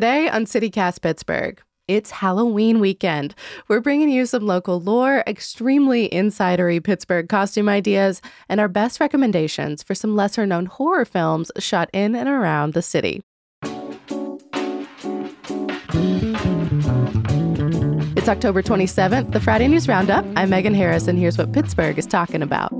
Today on CityCast Pittsburgh, it's Halloween weekend. We're bringing you some local lore, extremely insidery Pittsburgh costume ideas, and our best recommendations for some lesser known horror films shot in and around the city. It's October 27th, the Friday News Roundup. I'm Megan Harris, and here's what Pittsburgh is talking about.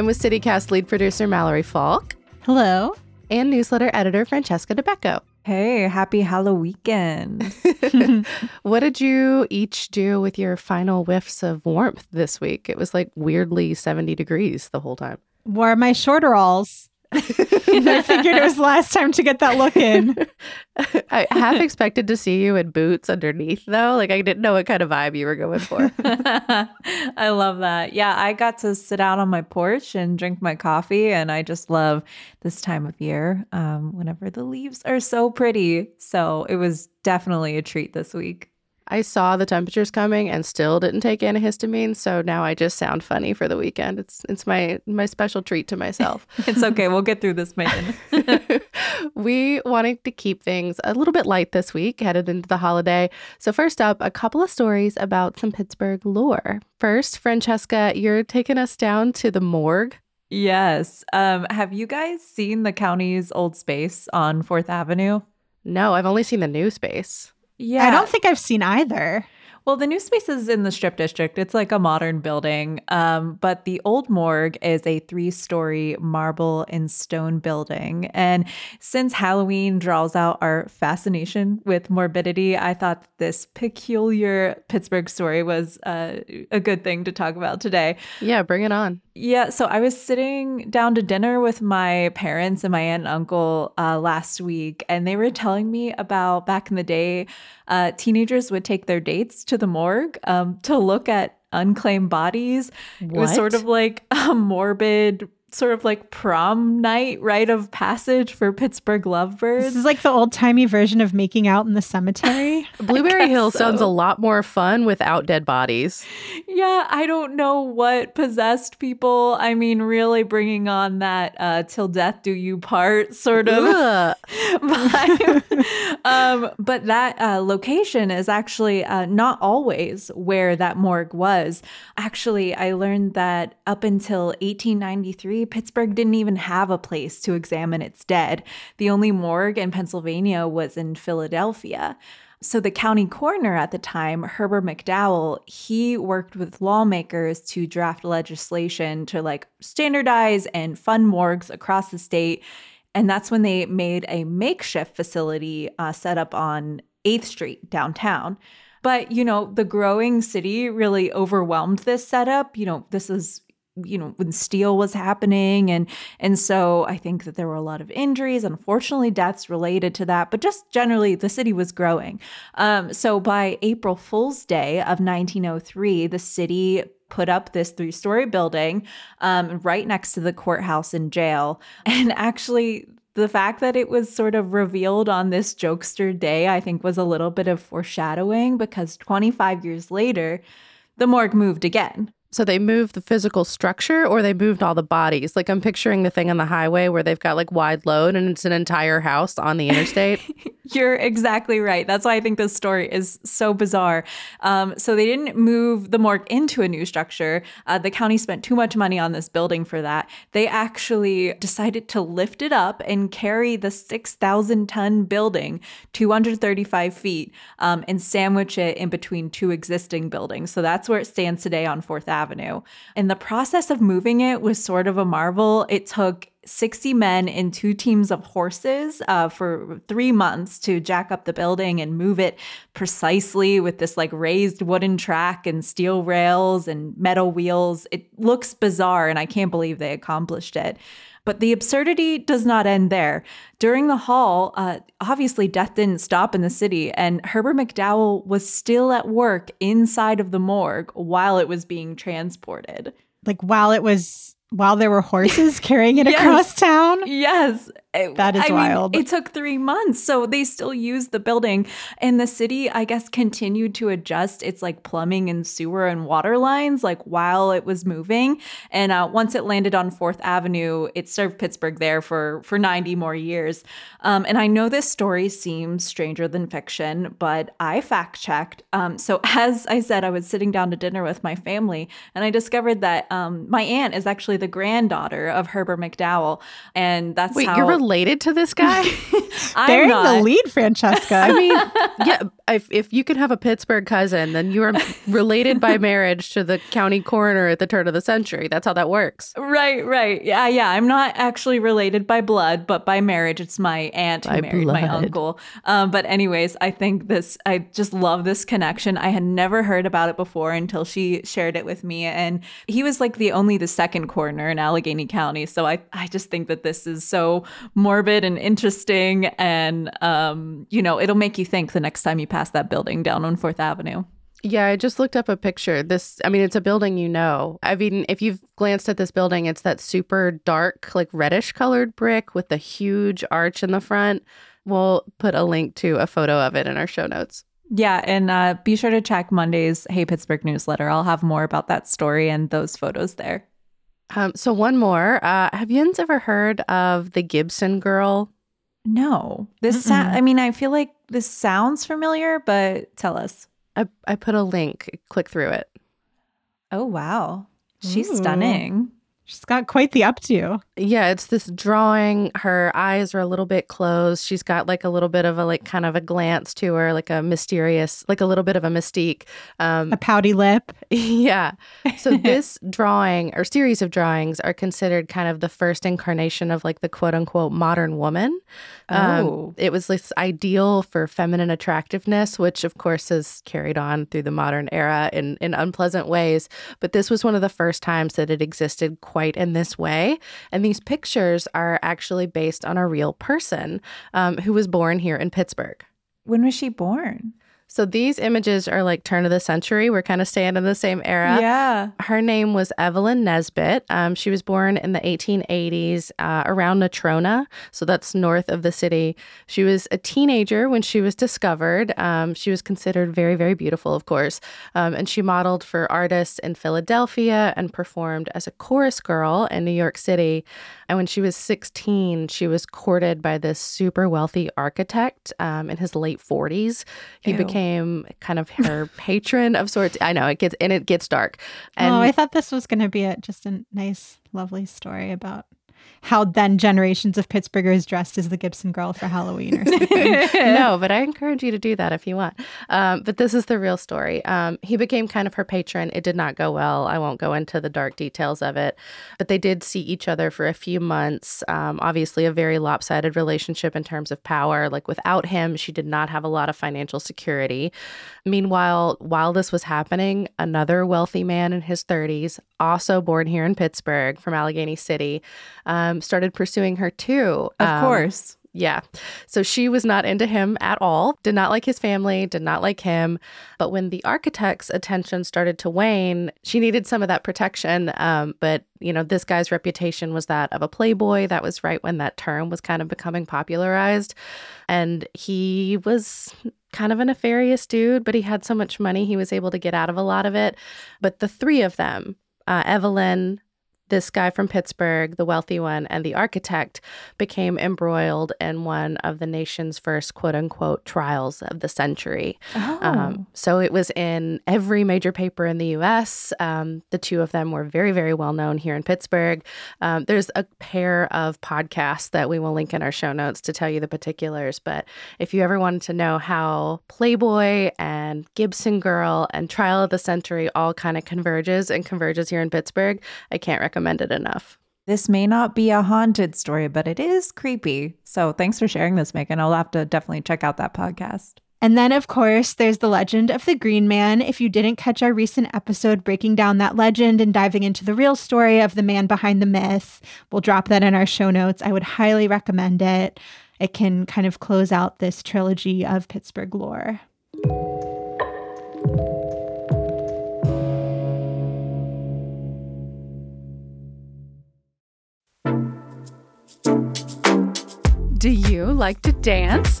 I'm with CityCast lead producer Mallory Falk Hello. and newsletter editor Francesca Dabecco. Hey, happy Halloween. What did you each do with your final whiffs of warmth this week? It was like weirdly 70 degrees the whole time. Wore my shorteralls. I figured it was the last time to get that look in. I half expected to see you in boots underneath, though. Like, I didn't know what kind of vibe you were going for. I love that. Yeah, I got to sit out on my porch and drink my coffee, and I just love this time of year um, whenever the leaves are so pretty. So it was definitely a treat this week. I saw the temperatures coming and still didn't take antihistamine, so now I just sound funny for the weekend. It's it's my my special treat to myself. It's okay. we'll get through this, Megan. we wanted to keep things a little bit light this week, headed into the holiday. So, first up, a couple of stories about some Pittsburgh lore. First, Francesca, you're taking us down to the morgue. yes. Um, have you guys seen the county's old space on Fourth Avenue? No, I've only seen the new space. Yeah. I don't think I've seen either. Well, the new space is in the Strip District. It's like a modern building. Um, but the old morgue is a three story marble and stone building. And since Halloween draws out our fascination with morbidity, I thought this peculiar Pittsburgh story was uh, a good thing to talk about today. Yeah, bring it on. Yeah, so I was sitting down to dinner with my parents and my aunt and uncle uh, last week, and they were telling me about back in the day, uh, teenagers would take their dates to the morgue um, to look at unclaimed bodies. It was sort of like a morbid, sort of like prom night rite of passage for Pittsburgh lovebirds. This is like the old timey version of making out in the cemetery. Blueberry guess Hill sounds a lot more fun without dead bodies. Yeah, I don't know what possessed people. I mean, really bringing on that uh, "till death do you part" sort of vibe. um, but that uh, location is actually uh, not always where that morgue was. Actually, I learned that up until 1893, Pittsburgh didn't even have a place to examine its dead. The only morgue in Pennsylvania was in Philadelphia. So the county coroner at the time, Herbert McDowell, he worked with lawmakers to draft legislation to like standardize and fund morgues across the state. And that's when they made a makeshift facility uh, set up on 8th Street downtown. But, you know, the growing city really overwhelmed this setup. You know, this is you know when steel was happening and and so i think that there were a lot of injuries unfortunately deaths related to that but just generally the city was growing. Um, so by april fool's day of 1903 the city put up this three story building um, right next to the courthouse and jail. And actually the fact that it was sort of revealed on this jokester day i think was a little bit of foreshadowing because 25 years later the morgue moved again So they moved the physical structure or they moved all the bodies? Like I'm picturing the thing on the highway where they've got like wide load and it's an entire house on the interstate. You're exactly right. That's why I think this story is so bizarre. Um, so they didn't move the morgue into a new structure. Uh, the county spent too much money on this building for that. They actually decided to lift it up and carry the 6,000 ton building 235 feet um, and sandwich it in between two existing buildings. So that's where it stands today on Fourth Avenue. And the process of moving it was sort of a marvel. It took 60 men in two teams of horses uh, for three months to jack up the building and move it precisely with this like raised wooden track and steel rails and metal wheels. It looks bizarre, and I can't believe they accomplished it. But the absurdity does not end there. During the haul, uh, obviously death didn't stop in the city, and Herbert McDowell was still at work inside of the morgue while it was being transported. Like while it was while there were horses carrying it Yes. across town. Yes. That is I mean, wild. it took three months. So they still used the building. And the city, I guess, continued to adjust its like plumbing and sewer and water lines like while it was moving. And uh, once it landed on Fourth Avenue, it served Pittsburgh there for, for 90 more years. Um, and I know this story seems stranger than fiction, but I fact checked. Um, so as I said, I was sitting down to dinner with my family and I discovered that um, my aunt is actually the granddaughter of Herbert McDowell. And that's Wait, how related to this guy? I'm Bearing not. the lead, Francesca. I mean, yeah, if, if you can have a Pittsburgh cousin, then you are related by marriage to the county coroner at the turn of the century. That's how that works. Right, right. Yeah, yeah. I'm not actually related by blood, but by marriage. It's my aunt who By married my uncle. Um, but, anyways, I think this, I just love this connection. I had never heard about it before until she shared it with me. And he was like the only the second coroner in Allegheny County. So I, I just think that this is so morbid and interesting. And, um, you know, it'll make you think the next time you pass that building down on Fourth Avenue. Yeah, I just looked up a picture. This, I mean, it's a building you know. I mean, if you've glanced at this building, it's that super dark, like reddish colored brick with the huge arch in the front. We'll put a link to a photo of it in our show notes. Yeah, and uh, be sure to check Monday's Hey Pittsburgh newsletter. I'll have more about that story and those photos there. Um, so one more. Uh, have you ever heard of the Gibson girl? No, this. Sa- I mean, I feel like this sounds familiar, but tell us. I, I put a link. Click through it. Oh wow, she's Ooh. stunning. She's got quite the updo. Yeah, it's this drawing. Her eyes are a little bit closed. She's got like a little bit of a like kind of a glance to her, like a mysterious, like a little bit of a mystique. Um, A pouty lip. yeah. So this drawing or series of drawings are considered kind of the first incarnation of like the quote unquote modern woman. Um, Oh. it was this ideal for feminine attractiveness, which of course has carried on through the modern era in, in unpleasant ways. But this was one of the first times that it existed quite in this way. And these pictures are actually based on a real person um, who was born here in Pittsburgh. When was she born? So these images are like turn of the century. We're kind of staying in the same era. Yeah. Her name was Evelyn Nesbit. Um, she was born in the 1880s uh, around Natrona, so that's north of the city. She was a teenager when she was discovered. Um, she was considered very, very beautiful, of course, um, and she modeled for artists in Philadelphia and performed as a chorus girl in New York City. And when she was 16, she was courted by this super wealthy architect um, in his late 40s. He Ew. became kind of her patron of sorts. I know it gets and it gets dark. Oh, and oh, I thought this was going to be a, just a nice, lovely story about how then generations of Pittsburghers dressed as the Gibson girl for Halloween or something. no, but I encourage you to do that if you want. Um, but this is the real story. Um, he became kind of her patron. It did not go well. I won't go into the dark details of it, but they did see each other for a few months. Um, obviously, a very lopsided relationship in terms of power. Like without him, she did not have a lot of financial security. Meanwhile, while this was happening, another wealthy man in his 30s, also born here in Pittsburgh from Allegheny City, um, started pursuing her too. Of Um, course. yeah. So she was not into him at all, did not like his family, did not like him. But when the architect's attention started to wane, she needed some of that protection. Um, but, you know, this guy's reputation was that of a playboy. That was right when that term was kind of becoming popularized. And he was kind of a nefarious dude, but he had so much money, he was able to get out of a lot of it. But the three of them, uh, Evelyn, this guy from Pittsburgh, the wealthy one, and the architect became embroiled in one of the nation's first quote unquote trials of the century. Oh. Um, so it was in every major paper in the US. Um, the two of them were very, very well known here in Pittsburgh. Um, there's a pair of podcasts that we will link in our show notes to tell you the particulars. But if you ever wanted to know how Playboy and Gibson Girl and Trial of the Century all kind of converges and converges here in Pittsburgh, I can't recommend it enough. This may not be a haunted story, but it is creepy. So thanks for sharing this, Megan. I'll have to definitely check out that podcast. And then, of course, there's the legend of the Green Man. If you didn't catch our recent episode breaking down that legend and diving into the real story of the man behind the myth, we'll drop that in our show notes. I would highly recommend it. It can kind of close out this trilogy of Pittsburgh lore. Do you like to dance?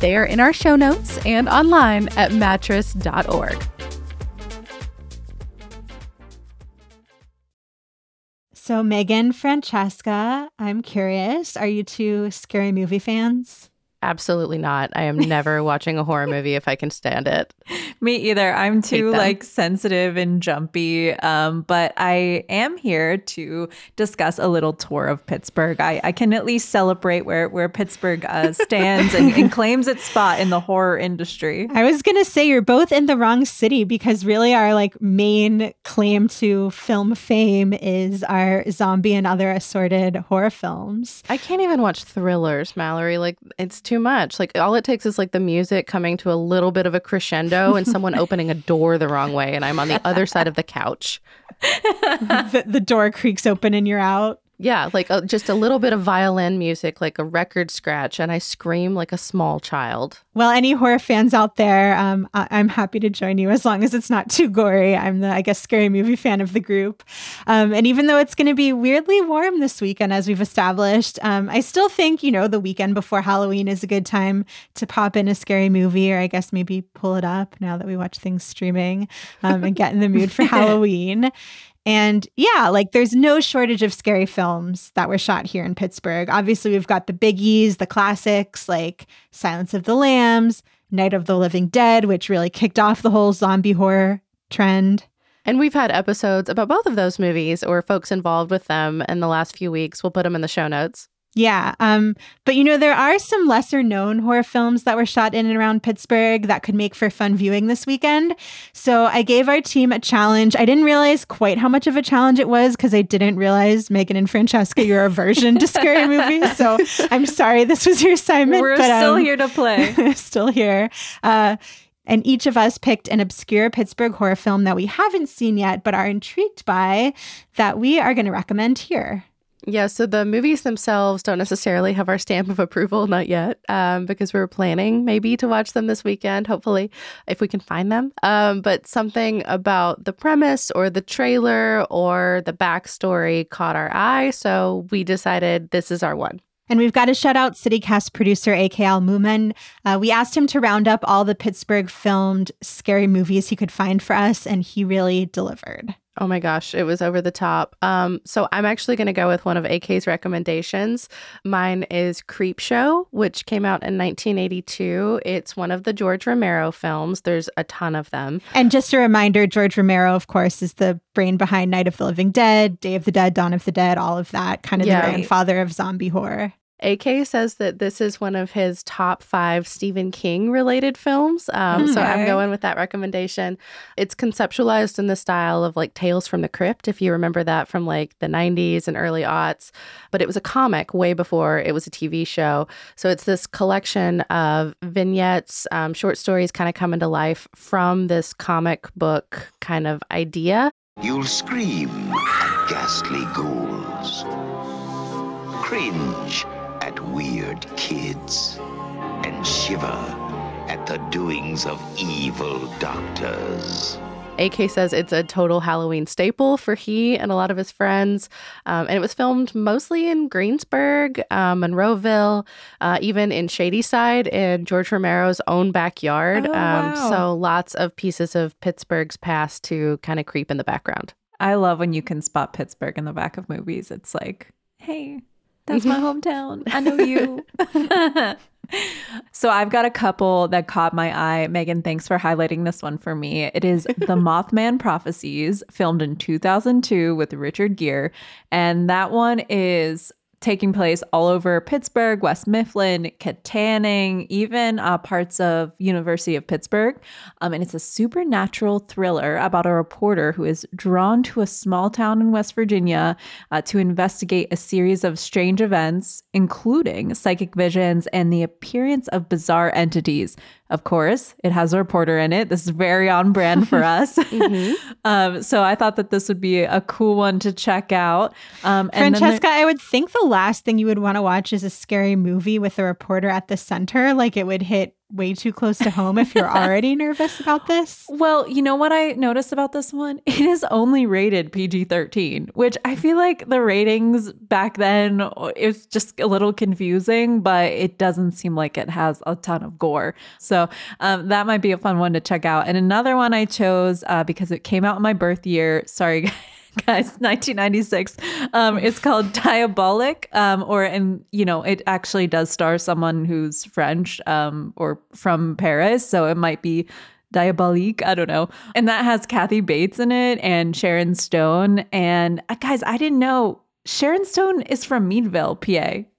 They are in our show notes and online at mattress.org. So, Megan, Francesca, I'm curious, are you two scary movie fans? Absolutely not. I am never watching a horror movie if I can stand it. Me either. I'm too like sensitive and jumpy. Um, but I am here to discuss a little tour of Pittsburgh. I, I can at least celebrate where where Pittsburgh uh, stands and, and claims its spot in the horror industry. I was going to say you're both in the wrong city because really our like main claim to film fame is our zombie and other assorted horror films. I can't even watch thrillers, Mallory. Like, it's too much. Like, all it takes is like the music coming to a little bit of a crescendo and someone opening a door the wrong way, and I'm on the other side of the couch. the, the door creaks open and you're out. Yeah, like uh, just a little bit of violin music, like a record scratch, and I scream like a small child. Well, any horror fans out there, um, I- am happy to join you as long as it's not too gory. I'm the, I guess, scary movie fan of the group. Um, and even though it's going to be weirdly warm this weekend, as we've established, um, I still think, you know, the weekend before Halloween is a good time to pop in a scary movie, or I guess maybe pull it up now that we watch things streaming um, and get in the mood for Halloween. And yeah, like there's no shortage of scary films that were shot here in Pittsburgh. Obviously, we've got the biggies, the classics like Silence of the Lambs, Night of the Living Dead, which really kicked off the whole zombie horror trend. And we've had episodes about both of those movies or folks involved with them in the last few weeks. We'll put them in the show notes. Yeah. Um, but you know, there are some lesser known horror films that were shot in and around Pittsburgh that could make for fun viewing this weekend. So I gave our team a challenge. I didn't realize quite how much of a challenge it was because I didn't realize Megan and Francesca, your aversion to scary movies. So I'm sorry this was your assignment. We're but, still um, here to play. still here. Uh, and each of us picked an obscure Pittsburgh horror film that we haven't seen yet, but are intrigued by that we are going to recommend here. Yeah, so the movies themselves don't necessarily have our stamp of approval, not yet, um, because we're planning maybe to watch them this weekend, hopefully, if we can find them. Um, but something about the premise or the trailer or the backstory caught our eye. So we decided this is our one. And we've got to shout out CityCast producer AK Almuman. Uh, we asked him to round up all the Pittsburgh filmed scary movies he could find for us, and he really delivered. Oh my gosh, it was over the top. Um, so I'm actually going to go with one of AK's recommendations. Mine is Creep Show, which came out in 1982. It's one of the George Romero films. There's a ton of them. And just a reminder George Romero, of course, is the brain behind Night of the Living Dead, Day of the Dead, Dawn of the Dead, all of that, kind of Yeah. the grandfather of zombie horror. AK says that this is one of his top five Stephen King related films. Um, So I'm going with that recommendation. It's conceptualized in the style of like Tales from the Crypt, if you remember that from like the 90s and early aughts. But it was a comic way before it was a TV show. So it's this collection of vignettes, um, short stories kind of coming to life from this comic book kind of idea. You'll scream at ghastly ghouls, cringe at weird kids, and shiver at the doings of evil doctors. AK says it's a total Halloween staple for he and a lot of his friends. Um, and it was filmed mostly in Greensburg, um, Monroeville, uh, even in Shadyside in George Romero's own backyard. Oh, um, wow. So lots of pieces of Pittsburgh's past to kind of creep in the background. I love when you can spot Pittsburgh in the back of movies. It's like, hey, that's my hometown. I know you. so I've got a couple that caught my eye. Megan, thanks for highlighting this one for me. It is The Mothman Prophecies, filmed in 2002 with Richard Gere. And that one is taking place all over Pittsburgh, West Mifflin, Kittanning, even uh, parts of University of Pittsburgh. Um, and it's a supernatural thriller about a reporter who is drawn to a small town in West Virginia uh, to investigate a series of strange events, including psychic visions and the appearance of bizarre entities. Of course, it has a reporter in it. This is very on brand for us. um, so I thought that this would be a cool one to check out. Um, and then there- Francesca, I would think the last thing you would want to watch is a scary movie with a reporter at the center. Like it would hit way too close to home if you're already nervous about this. Well, you know what I noticed about this one? It is only rated PG 13, which I feel like the ratings back then it was just a little confusing, but it doesn't seem like it has a ton of gore. So um, that might be a fun one to check out. And another one I chose uh, because it came out in my birth year. Sorry, guys 1996 um it's called diabolic um or and you know it actually does star someone who's french um or from paris so it might be diabolique i don't know. And that has kathy bates in it and sharon stone and uh, guys i didn't know sharon stone is from meadville pa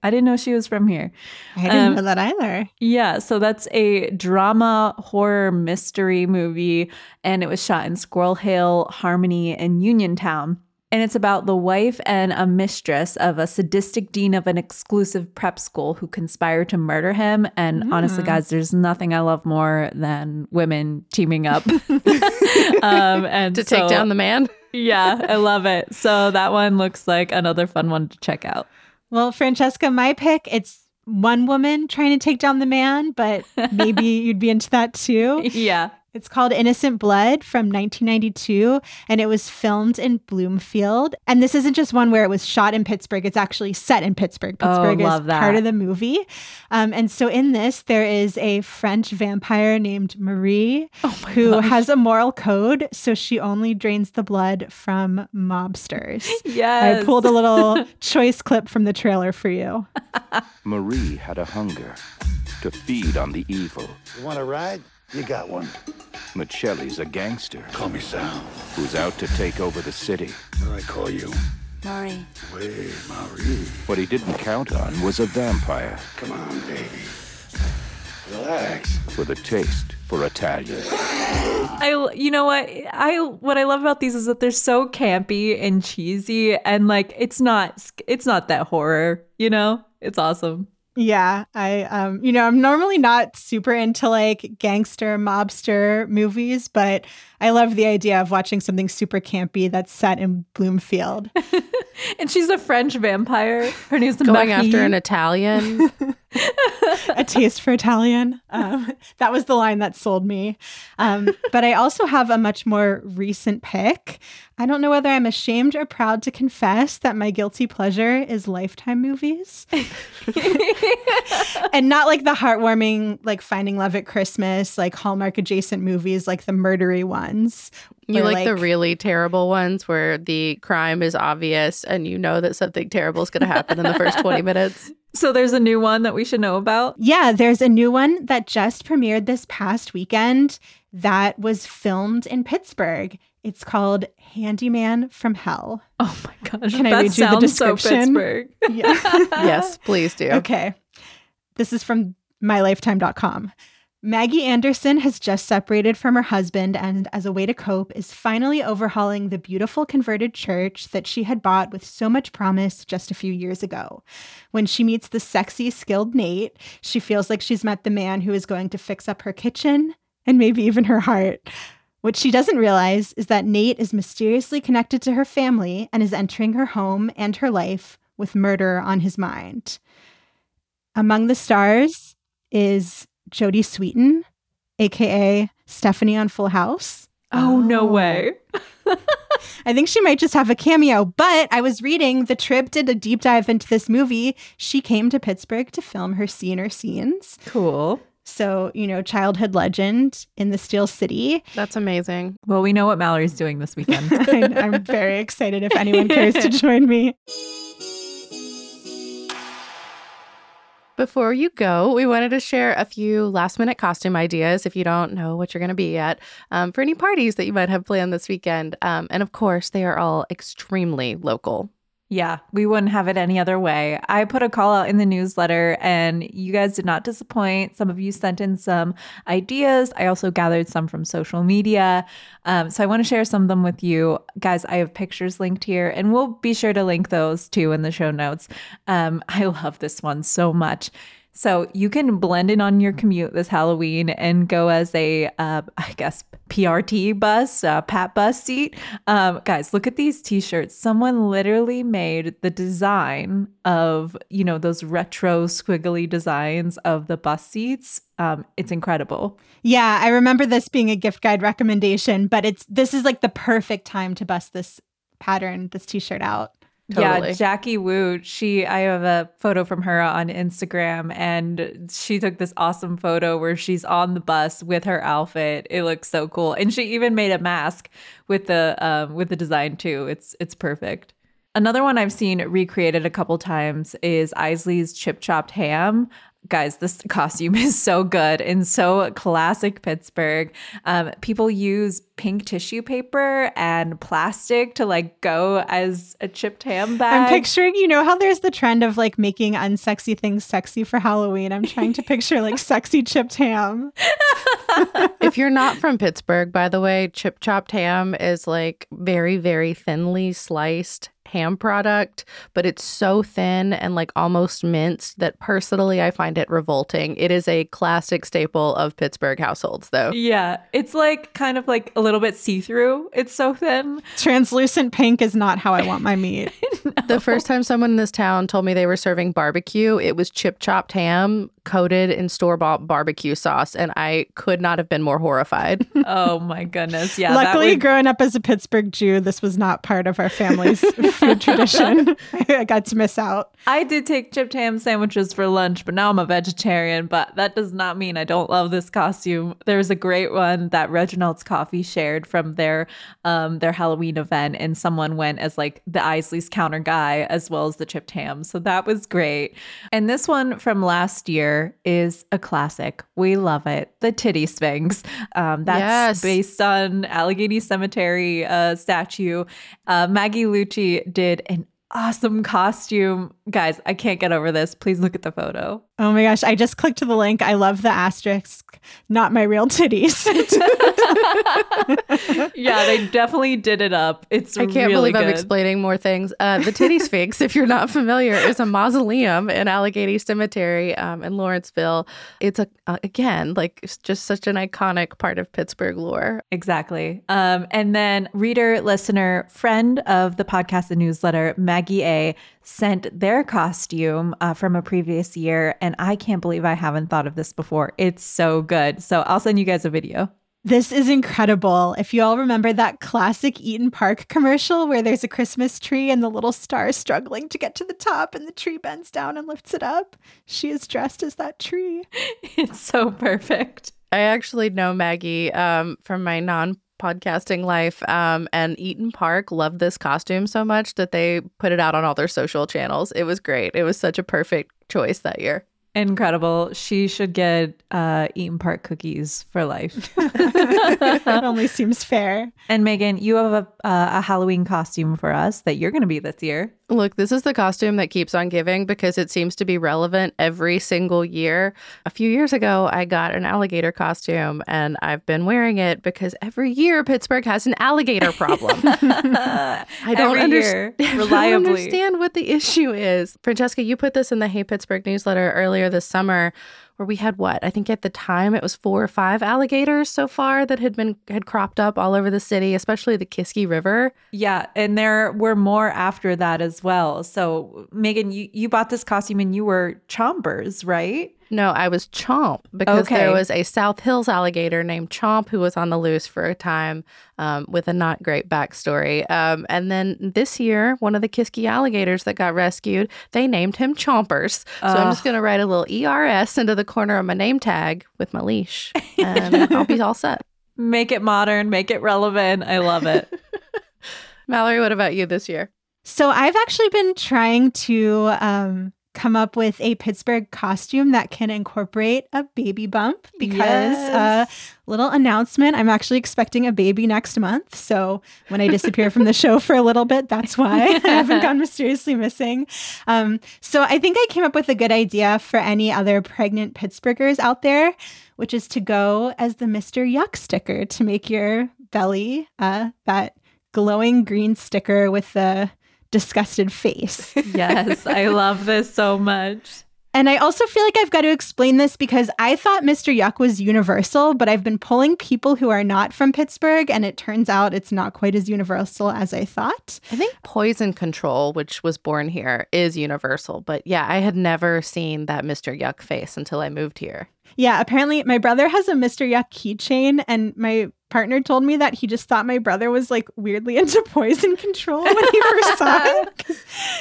i didn't know she was from here I didn't Um, know that either. yeah, so that's a drama horror mystery movie, and it was shot in Squirrel Hill, Harmony, and Uniontown. And it's about the wife and a mistress of a sadistic dean of an exclusive prep school who conspire to murder him. And honestly, guys, there's nothing I love more than women teaming up um, and To take down the man. Yeah, I love it. So that one looks like another fun one to check out. Well, Francesca, my pick, it's one woman trying to take down the man, but maybe you'd be into that too. Yeah. It's called Innocent Blood from 1992, and it was filmed in Bloomfield. And this isn't just one where it was shot in Pittsburgh, it's actually set in Pittsburgh. Oh, Pittsburgh love is that. part of the movie. Um, and so in this, there is a French vampire named Marie who gosh. has a moral code. So she only drains the blood from mobsters. Yes. I pulled a little choice clip from the trailer for you. Marie had a hunger to feed on the evil. You want a ride? You got one. Macelli's a gangster Call me Sal. who's out to take over the city. What do I call you? Marie. Wait, Marie. What he didn't count on was a vampire Come on, baby. Relax. with a taste for Italian. I you know what I what I love about these is that they're so campy and cheesy and like it's not it's not that horror, you know? It's awesome. Yeah, I um you know, I'm normally not super into like gangster mobster movies, but I love the idea of watching something super campy that's set in Bloomfield. And she's a French vampire. Her name's Going Marie. after an Italian. a taste for Italian. Um, that was the line that sold me. Um, but I also have a much more recent pick. I don't know whether I'm ashamed or proud to confess that my guilty pleasure is Lifetime movies. and not like the heartwarming, like Finding Love at Christmas, like Hallmark adjacent movies, like the murdery ones. You where, like, the really terrible ones where the crime is obvious and you know that something terrible is going to happen in the first 20 minutes. So there's a new one that we should know about. Yeah, there's a new one that just premiered this past weekend that was filmed in Pittsburgh. It's called Handyman from Hell. Oh my gosh. Can I that read you the sounds so description? Pittsburgh. Yeah. yes, please do. Okay. This is from mylifetime.com. Maggie Anderson has just separated from her husband and, as a way to cope, is finally overhauling the beautiful converted church that she had bought with so much promise just a few years ago. When she meets the sexy, skilled Nate, she feels like she's met the man who is going to fix up her kitchen and maybe even her heart. What she doesn't realize is that Nate is mysteriously connected to her family and is entering her home and her life with murder on his mind. Among the stars is Jodie Sweetin, aka Stephanie on Full House. Oh, no oh. way. I think she might just have a cameo, but I was reading the Trib did a deep dive into this movie. She came to Pittsburgh to film her scene or scenes. Cool. So, you know, childhood legend in the Steel City. That's amazing. Well, we know what Mallory's doing this weekend. I'm very excited if anyone cares to join me. Before you go, we wanted to share a few last minute costume ideas if you don't know what you're going to be yet um, for any parties that you might have planned this weekend. Um, and of course, they are all extremely local. Yeah, we wouldn't have it any other way. I put a call out in the newsletter and you guys did not disappoint. Some of you sent in some ideas. I also gathered some from social media. Um, so I want to share some of them with you. Guys, I have pictures linked here and we'll be sure to link those too in the show notes. Um, I love this one so much. So you can blend in on your commute this Halloween and go as a, uh, I guess, PRT bus, uh, Pat bus seat. Um, guys, look at these T-shirts. Someone literally made the design of, you know, those retro squiggly designs of the bus seats. Um, it's incredible. Yeah, I remember this being a gift guide recommendation, but it's this is like the perfect time to bust this pattern, this t-shirt out. Totally. Yeah, Jackie Wu, she I have a photo from her on Instagram and she took this awesome photo where she's on the bus with her outfit. It looks so cool. And she even made a mask with the um with the design too. It's it's perfect. Another one I've seen recreated a couple times is Islay's chip chopped ham. Guys, this costume is so good and so classic Pittsburgh. Um, people use pink tissue paper and plastic to like go as a chipped ham bag. I'm picturing, you know how there's the trend of like making unsexy things sexy for Halloween. I'm trying to picture like sexy chipped ham. if you're not from Pittsburgh, by the way, chip chopped ham is like very, very thinly sliced ham product, but it's so thin and like almost minced that personally I find it revolting. It is a classic staple of Pittsburgh households, though. Yeah, it's like kind of like a little bit see through. It's so thin. Translucent pink is not how I want my meat. The first time someone in this town told me they were serving barbecue, it was chip chopped ham coated in store bought barbecue sauce, and I could not have been more horrified. Oh my goodness. Yeah. Luckily, would- growing up as a Pittsburgh Jew, this was not part of our family's food tradition. I got to miss out. I did take chipped ham sandwiches for lunch, but now I'm a vegetarian. But that does not mean I don't love this costume. There's a great one that Reginald's Coffee shared from their um, their Halloween event, and someone went as like the Islay's counter guy as well as the chipped ham. So that was great. And this one from last year is a classic. We love it. The Titty Sphinx. Um, that's Yes. based on Allegheny Cemetery uh, statue. Uh, Maggie Lucci did an awesome costume. Guys, I can't get over this. Please look at the photo. Oh my gosh, I just clicked the link. I love the asterisk, not my real titties. yeah, they definitely did it up. It's I can't really believe I'm explaining more things. Uh, the Titty Sphinx, if you're not familiar, is a mausoleum in Allegheny Cemetery um, in Lawrenceville. It's a uh, again like just such an iconic part of Pittsburgh lore. Exactly. Um, and then reader, listener, friend of the podcast and newsletter, Maggie A, sent their costume uh, from a previous year. And I can't believe I haven't thought of this before. It's so good. So I'll send you guys a video. this is incredible. If you all remember that classic Eat'n Park commercial where there's a Christmas tree and the little star is struggling to get to the top and the tree bends down and lifts it up, she is dressed as that tree. It's so perfect. I actually know Maggie um, from my non podcasting life um, and Eat'n Park loved this costume so much that they put it out on all their social channels. It was great. It was such a perfect choice that year. Incredible. She should get uh, Eat'n Park cookies for life. it only seems fair. and Megan, you have a, uh, a Halloween costume for us that you're going to be this year. Look, this is the costume that keeps on giving because it seems to be relevant every single year. A few years ago, I got an alligator costume and I've been wearing it because every year Pittsburgh has an alligator problem. I don't, underst- year, I don't understand what the issue is. Francesca, you put this in the Hey Pittsburgh newsletter earlier this summer where we had what? I think at the time it was four or five alligators so far that had been had cropped up all over the city, especially the Kiski River. Yeah, and there were more after that as well. So, Megan, you, you bought this costume and you were chompers, right? No, I was Chomp because there was a South Hills alligator named Chomp who was on the loose for a time um, with a not great backstory. Um, and then this year, one of the Kiski alligators that got rescued, they named him Chompers. So I'm just going to write a little ERS into the corner of my name tag with my leash, and I'll be all set. Make it modern, make it relevant. I love it. Mallory, what about you this year? So I've actually been trying to um, come up with a Pittsburgh costume that can incorporate a baby bump because uh, Yes. little announcement I'm actually expecting a baby next month. So when I disappear from the show for a little bit, that's why I haven't gone mysteriously missing. Um, so I think I came up with a good idea for any other pregnant Pittsburghers out there, which is to go as the Mr. Yuk sticker to make your belly uh, that glowing green sticker with the disgusted face. yes, I love this so much. And I also feel like I've got to explain this because I thought Mr. Yuk was universal, but I've been pulling people who are not from Pittsburgh, and it turns out it's not quite as universal as I thought. I think poison control, which was born here, is universal. But yeah, I had never seen that Mr. Yuk face until I moved here. Yeah, apparently my brother has a Mr. Yuk keychain, and my partner told me that he just thought my brother was like weirdly into poison control when he first saw it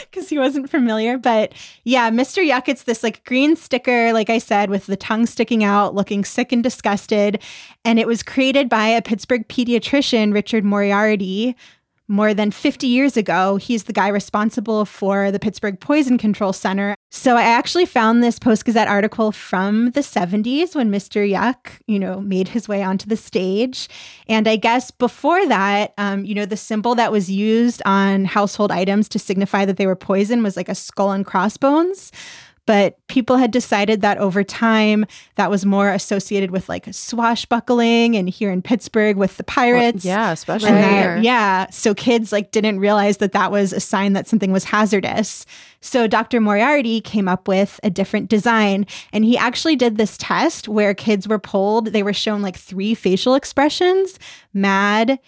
because he wasn't familiar. But yeah, Mr. Yuk, it's this like green sticker, like I said, with the tongue sticking out, looking sick and disgusted. And it was created by a Pittsburgh pediatrician, Richard Moriarty, more than 50 years ago. He's the guy responsible for the Pittsburgh Poison Control Center. So I actually found this Post Gazette article from the 70s when Mr. Yuk, you know, made his way onto the stage. And I guess before that, um, you know, the symbol that was used on household items to signify that they were poison was like a skull and crossbones. But people had decided that over time, that was more associated with like swashbuckling and here in Pittsburgh with the pirates. yeah, especially And that- here. yeah. So kids like didn't realize that that was a sign that something was hazardous. So Dr. Moriarty came up with a different design and he actually did this test where kids were polled, they were shown like three facial expressions, mad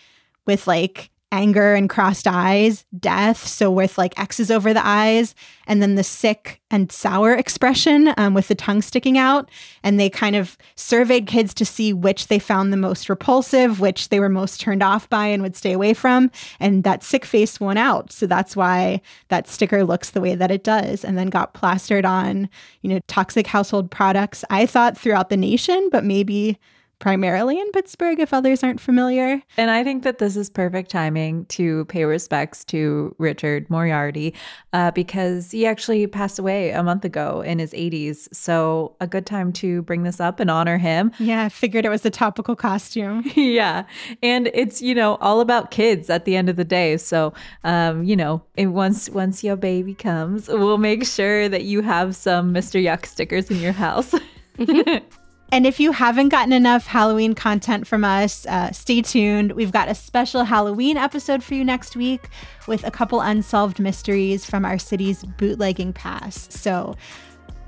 with like anger and crossed eyes, death, so with like X's over the eyes, and then the sick and sour expression um, with the tongue sticking out. And they kind of surveyed kids to see which they found the most repulsive, which they were most turned off by and would stay away from. And that sick face won out. So that's why that sticker looks the way that it does, and then got plastered on, you know, toxic household products. I thought throughout the nation, but maybe primarily in Pittsburgh if others aren't familiar. And I think that this is perfect timing to pay respects to Richard Moriarty uh, because he actually passed away a month ago in his 80s. So, a good time to bring this up and honor him. Yeah, I figured it was a topical costume. yeah. And it's, you know, all about kids at the end of the day. So, um, you know, once once your baby comes, we'll make sure that you have some Mr. Yuk stickers in your house. And if you haven't gotten enough Halloween content from us, uh, stay tuned. We've got a special Halloween episode for you next week with a couple unsolved mysteries from our city's bootlegging past. So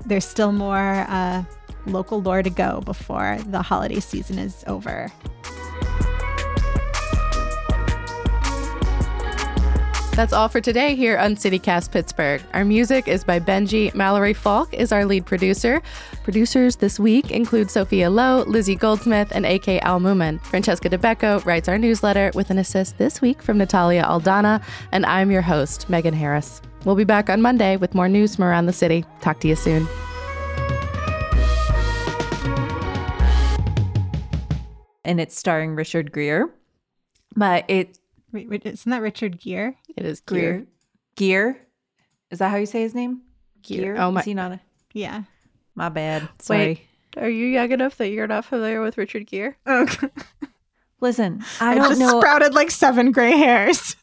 there's still more uh, local lore to go before the holiday season is over. That's all for today here on CityCast Pittsburgh. Our music is by Benji. Mallory Falk is our lead producer. Producers this week include Sophia Lowe, Lizzie Goldsmith, and AK Almuman. Francesca Dabecco writes our newsletter with an assist this week from Natalia Aldana, and I'm your host, Megan Harris. We'll be back on Monday with more news from around the city. Talk to you soon. and it's starring Richard Greer. But it Wait, wait, isn't that Richard Gere? It is Greer. Gear. Gear. Is that how you say his name? Gear. Oh my- Is he not a Yeah. My bad. Sorry. Wait, are you young enough that you're not familiar with Richard Gere? Okay. Listen, I I don't just know. sprouted like seven gray hairs.